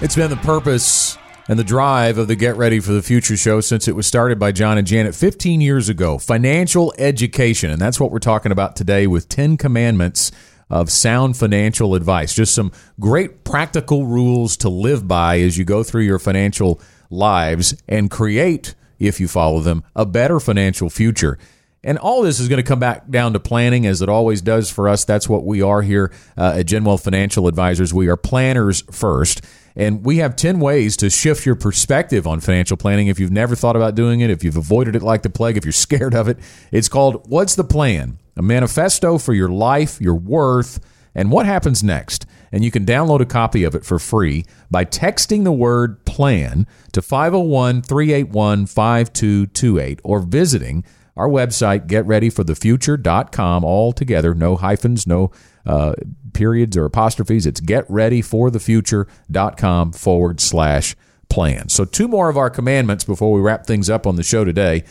It's been the purpose and the drive of the Get Ready for the Future show since it was started by John and Janet 15 years ago. Financial education. And that's what we're talking about today with 10 commandments of sound financial advice. Just some great practical rules to live by as you go through your financial lives and create, if you follow them, a better financial future. And all this is going to come back down to planning, as it always does for us. That's what we are here uh, at Genwealth Financial Advisors. We are planners first. And we have 10 ways to shift your perspective on financial planning. If you've never thought about doing it, if you've avoided it like the plague, if you're [laughs] scared of it, it's called What's the Plan? A manifesto for your life, your worth, and what happens next. And you can download a copy of it for free by texting the word plan to 501 381 5228 or visiting our website, getreadyforthefuture.com, all together, no hyphens, no uh, periods or apostrophes. It's getreadyforthefuture.com forward slash plan. So, two more of our commandments before we wrap things up on the show today.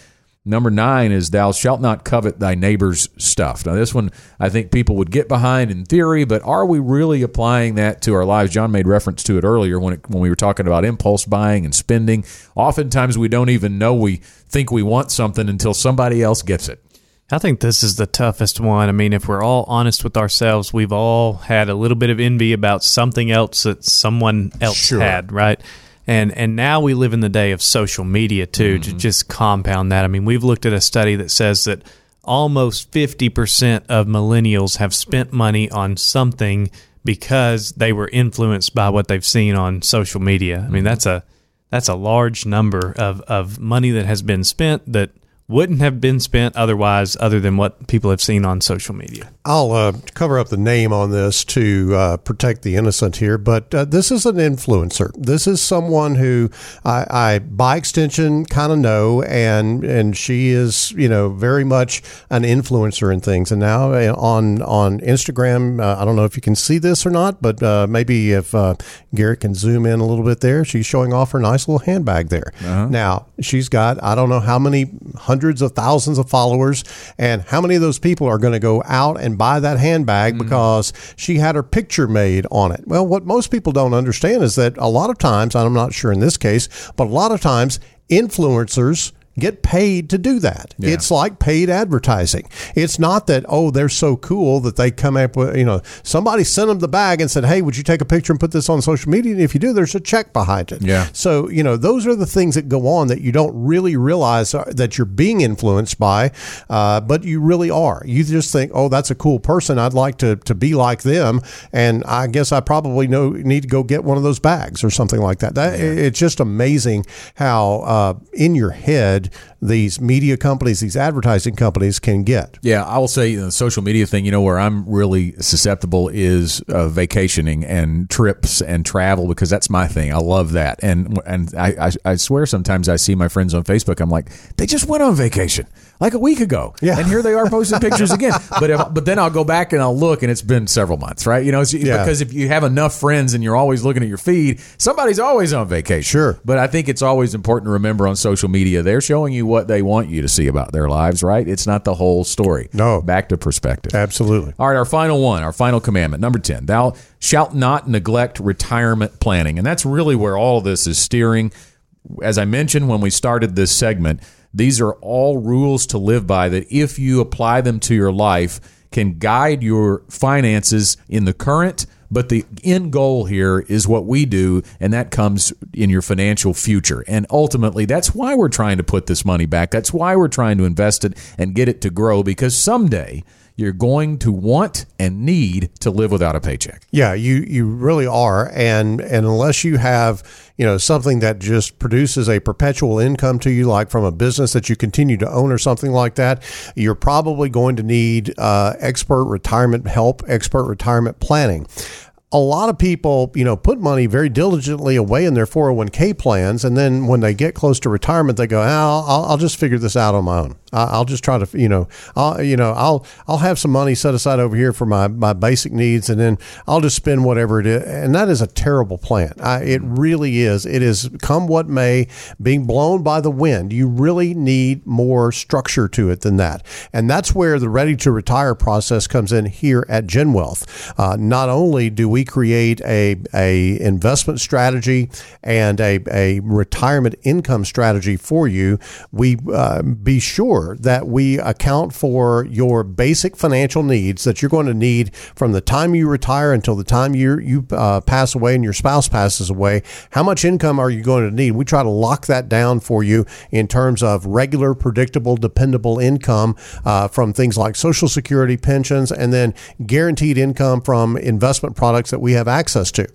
Number nine is thou shalt not covet thy neighbor's stuff. Now, this one I think people would get behind in theory, but are we really applying that to our lives? John made reference to it earlier when it, when we were talking about impulse buying and spending. Oftentimes, we don't even know we think we want something until somebody else gets it. I think this is the toughest one. I mean, if we're all honest with ourselves, we've all had a little bit of envy about something else that someone else Sure. had, right? And and now we live in the day of social media too to mm-hmm. just compound that. I mean, we've looked at a study that says that almost 50% of millennials have spent money on something because they were influenced by what they've seen on social media. I mean, mm-hmm. that's a that's a large number of, of money that has been spent that wouldn't have been spent otherwise other than what people have seen on social media. I'll uh, cover up the name on this to uh, protect the innocent here, but uh, this is an influencer. This is someone who I, I by extension, kind of know, and and she is, you know, very much an influencer in things. And now uh, on on Instagram, uh, I don't know if you can see this or not, but uh, maybe if uh, Garrett can zoom in a little bit there, she's showing off her nice little handbag there. Now she's got I don't know how many hundreds of thousands of followers, and how many of those people are going to go out and buy that handbag mm-hmm. because she had her picture made on it. Well, what most people don't understand is that a lot of times, and I'm not sure in this case, but a lot of times influencers get paid to do that. It's like paid advertising. It's not that oh they're so cool that they come up with you know somebody sent them the bag and said hey would you take a picture and put this on social media and if you do there's a check behind it. Yeah. So you know those are the things that go on that you don't really realize are- that you're being influenced by, uh, but you really are. You just think oh that's a cool person I'd like to to be like them and I guess I probably know need to go get one of those bags or something like that. That it's just amazing how uh, in your head these media companies, these advertising companies can get. Yeah, I will say the social media thing, you know, where I'm really susceptible is uh, vacationing and trips and travel because that's my thing. I love that. And and I, I, I swear sometimes I see my friends on Facebook, I'm like, they just went on vacation like a week ago. Yeah. And here they are posting [laughs] pictures again. But if, but then I'll go back and I'll look and it's been several months, right? You know, it's, Yeah. because if you have enough friends and you're always looking at your feed, somebody's always on vacation. Sure. But I think it's always important to remember on social media, they're showing you what they want you to see about their lives, right? It's not the whole story. No. Back to perspective. Absolutely. All right, our final one, our final commandment, number 10. Thou shalt not neglect retirement planning. And that's really where all of this is steering. As I mentioned when we started this segment, these are all rules to live by that if you apply them to your life can guide your finances in the current but the end goal here is what we do, and that comes in your financial future. And ultimately, that's why we're trying to put this money back. That's why we're trying to invest it and get it to grow because someday you're going to want and need to live without a paycheck. Yeah, you you really are, and and unless you have you know something that just produces a perpetual income to you, like from a business that you continue to own or something like that, you're probably going to need uh, expert retirement help, expert retirement planning a lot of people, you know, put money very diligently away in their 401k plans. And then when they get close to retirement, they go, oh, I'll, I'll just figure this out on my own. I'll just try to, you know, I'll, you know, I'll, I'll have some money set aside over here for my, my basic needs, and then I'll just spend whatever it is. And that is a terrible plan. I, it really is. It is come what may, being blown by the wind. You really need more structure to it than that. And that's where the ready to retire process comes in here at GenWealth. Uh, not only do we create a, a investment strategy and a, a retirement income strategy for you, we uh, be sure that we account for your basic financial needs that you're going to need from the time you retire until the time you you uh, pass away and your spouse passes away. How much income are you going to need? We try to lock that down for you in terms of regular, predictable, dependable income uh, from things like Social Security, pensions, and then guaranteed income from investment products that we have access to.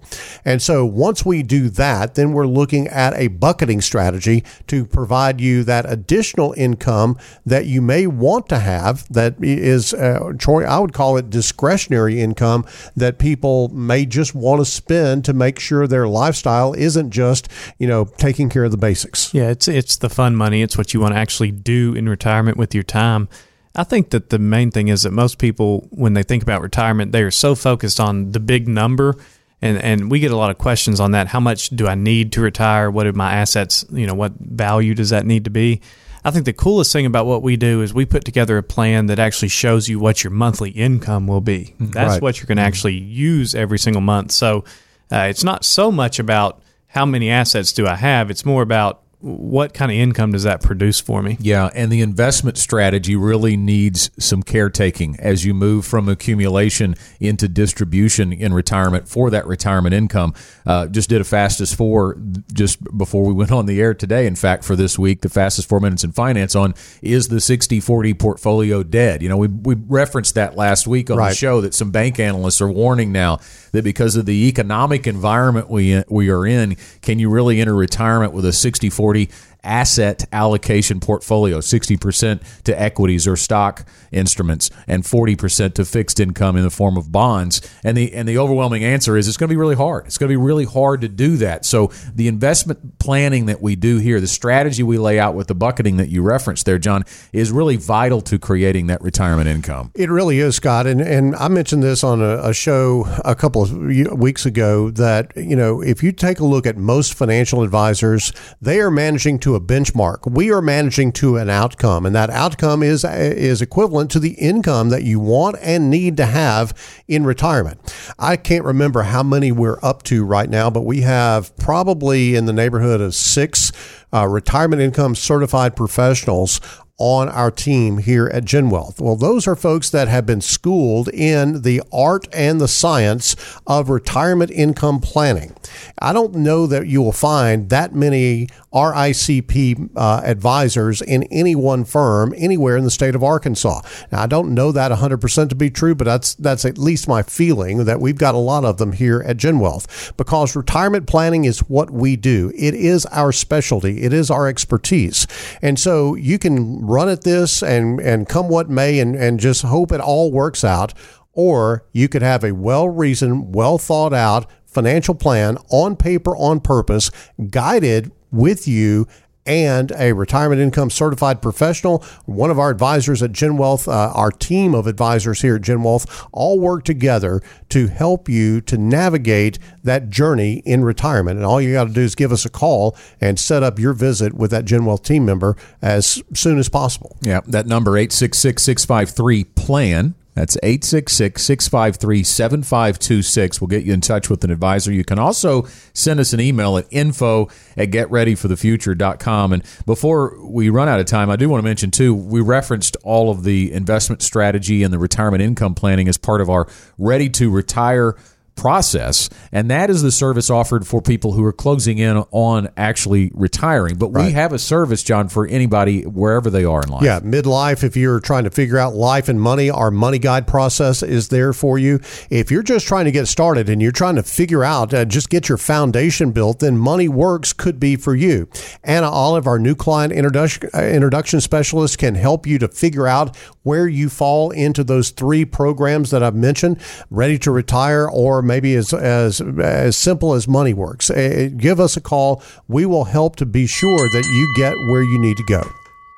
And so once we do that, then we're looking at a bucketing strategy to provide you that additional income that you may want to have that is, uh, Troy, I would call it discretionary income that people may just want to spend to make sure their lifestyle isn't just, you know, taking care of the basics. Yeah, it's it's the fun money. It's what you want to actually do in retirement with your time. I think that the main thing is that most people, when they think about retirement, they are so focused on the big number. And, and we get a lot of questions on that. How much do I need to retire? What are my assets? You know, what value does that need to be? I think the coolest thing about what we do is we put together a plan that actually shows you what your monthly income will be. Mm, That's right. what you're going to actually use every single month. So uh, it's not so much about how many assets do I have, it's more about what kind of income does that produce for me? Yeah, and the investment strategy really needs some caretaking as you move from accumulation into distribution in retirement for that retirement income. Uh, just did a fastest four just before we went on the air today. In fact, for this week, the fastest four minutes in finance on is the 60 40 portfolio dead? You know, we, we referenced that last week on right. the show that some bank analysts are warning now that because of the economic environment we, we are in, can you really enter retirement with a 60 40 40 asset allocation portfolio 60% to equities or stock instruments and 40% to fixed income in the form of bonds. And the and the overwhelming answer is it's going to be really hard. It's going to be really hard to do that. So the investment planning that we do here the strategy we lay out with the bucketing that you referenced there John is really vital to creating that retirement income. It really is Scott. And and I mentioned this on a, a show a couple of weeks ago that you know if you take a look at most financial advisors they are managing to a benchmark. We are managing to an outcome, and that outcome is is equivalent to the income that you want and need to have in retirement. I can't remember how many we're up to right now, but we have probably in the neighborhood of six uh, retirement income certified professionals on our team here at GenWealth. Well, those are folks that have been schooled in the art and the science of retirement income planning. I don't know that you will find that many RICP uh, advisors in any one firm anywhere in the state of Arkansas. Now, I don't know that 100% to be true, but that's that's at least my feeling that we've got a lot of them here at GenWealth because retirement planning is what we do. It is our specialty. It is our expertise. And so you can run at this and and come what may and and just hope it all works out. Or you could have a well reasoned, well thought out financial plan on paper, on purpose, guided with you and a retirement income certified professional. One of our advisors at GenWealth, uh, our team of advisors here at Gen Wealth, all work together to help you to navigate that journey in retirement. And all you got to do is give us a call and set up your visit with that Gen Wealth team member as soon as possible. Yeah, that number 866 653 plan. That's 866 653 7526. We'll get you in touch with an advisor. You can also send us an email at info at getreadyforthefuture.com. And before we run out of time, I do want to mention, too, we referenced all of the investment strategy and the retirement income planning as part of our Ready to Retire process, and that is the service offered for people who are closing in on actually retiring. But we have a service, John, for anybody wherever they are in life. Yeah, midlife, if you're trying to figure out life and money, our money guide process is there for you. If you're just trying to get started and you're trying to figure out, uh, just get your foundation built, then Money Works could be for you. Anna Olive, our new client introduction, uh, introduction specialist, can help you to figure out where you fall into those three programs that I've mentioned ready to retire, or maybe as, as, as simple as Money Works. Give us a call. We will help to be sure that you get where you need to go.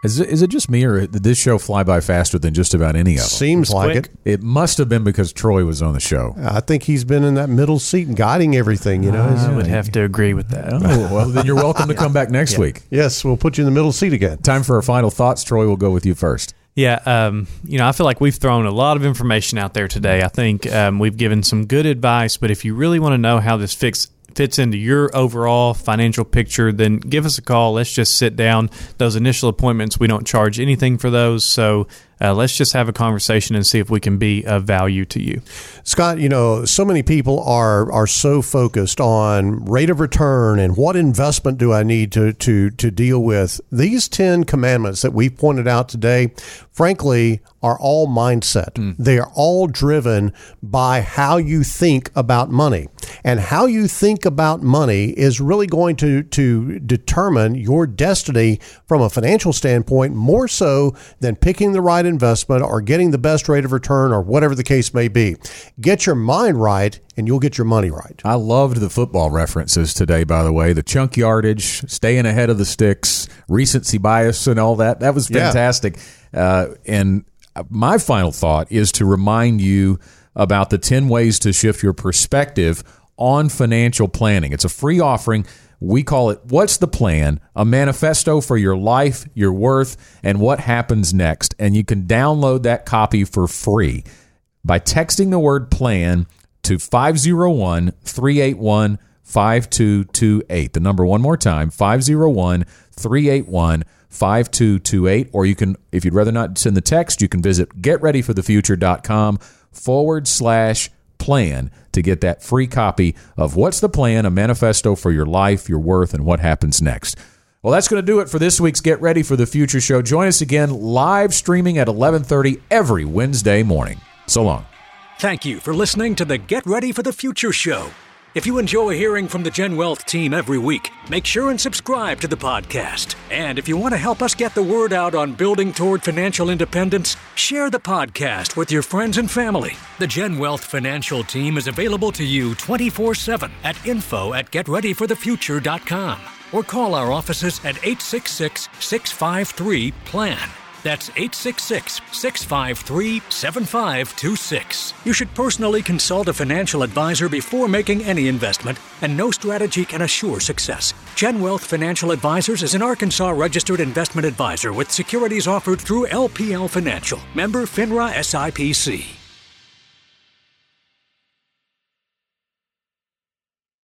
Is it, is it just me, or did this show fly by faster than just about any of them? Seems like quick. it. It must have been because Troy was on the show. I think he's been in that middle seat and guiding everything. You know. I would have to agree with that. Oh, well, then you're welcome to [laughs] come back next week. yes, we'll put you in the middle seat again. Time for our final thoughts. Troy, we'll go with you first. Yeah, um, you know, I feel like we've thrown a lot of information out there today. I think um, we've given some good advice, but if you really want to know how this fix fits into your overall financial picture, then give us a call. Let's just sit down. Those initial appointments, we don't charge anything for those, so uh, let's just have a conversation and see if we can be of value to you. Scott, you know, so many people are are so focused on rate of return and what investment do I need to to to deal with. These 10 commandments that we've pointed out today, frankly, are all mindset. They are all driven by how you think about money. And how you think about money is really going to to determine your destiny from a financial standpoint more so than picking the right investment or getting the best rate of return or whatever the case may be. Get your mind right and you'll get your money right. I loved the football references today, by the way. The chunk yardage, staying ahead of the sticks, recency bias, and all that. That was Yeah. fantastic. Uh, and my final thought is to remind you about the 10 ways to shift your perspective on financial planning. It's a free offering. We call it What's the Plan? A manifesto for your life, your worth, and what happens next. And you can download that copy for free by texting the word plan to 501 381 5228. The number one more time 501 381 5228. Or you can, if you'd rather not send the text, you can visit getreadyforthefuture.com forward slash plan to get that free copy of What's the Plan, a manifesto for your life, your worth, and what happens next. Well, that's going to do it for this week's Get Ready for the Future show. Join us again live streaming at 11:30 every Wednesday morning. So long. Thank you for listening to the Get Ready for the Future show. If you enjoy hearing from the Gen Wealth team every week, make sure and subscribe to the podcast. And if you want to help us get the word out on building toward financial independence, share the podcast with your friends and family. The Gen Wealth financial team is available to you 24 7 at info at getreadyforthefuture.com or call our offices at 866 653 PLAN. That's 866 653 7526. You should personally consult a financial advisor before making any investment, and no strategy can assure success. Gen Wealth Financial Advisors is an Arkansas registered investment advisor with securities offered through LPL Financial, member FINRA SIPC.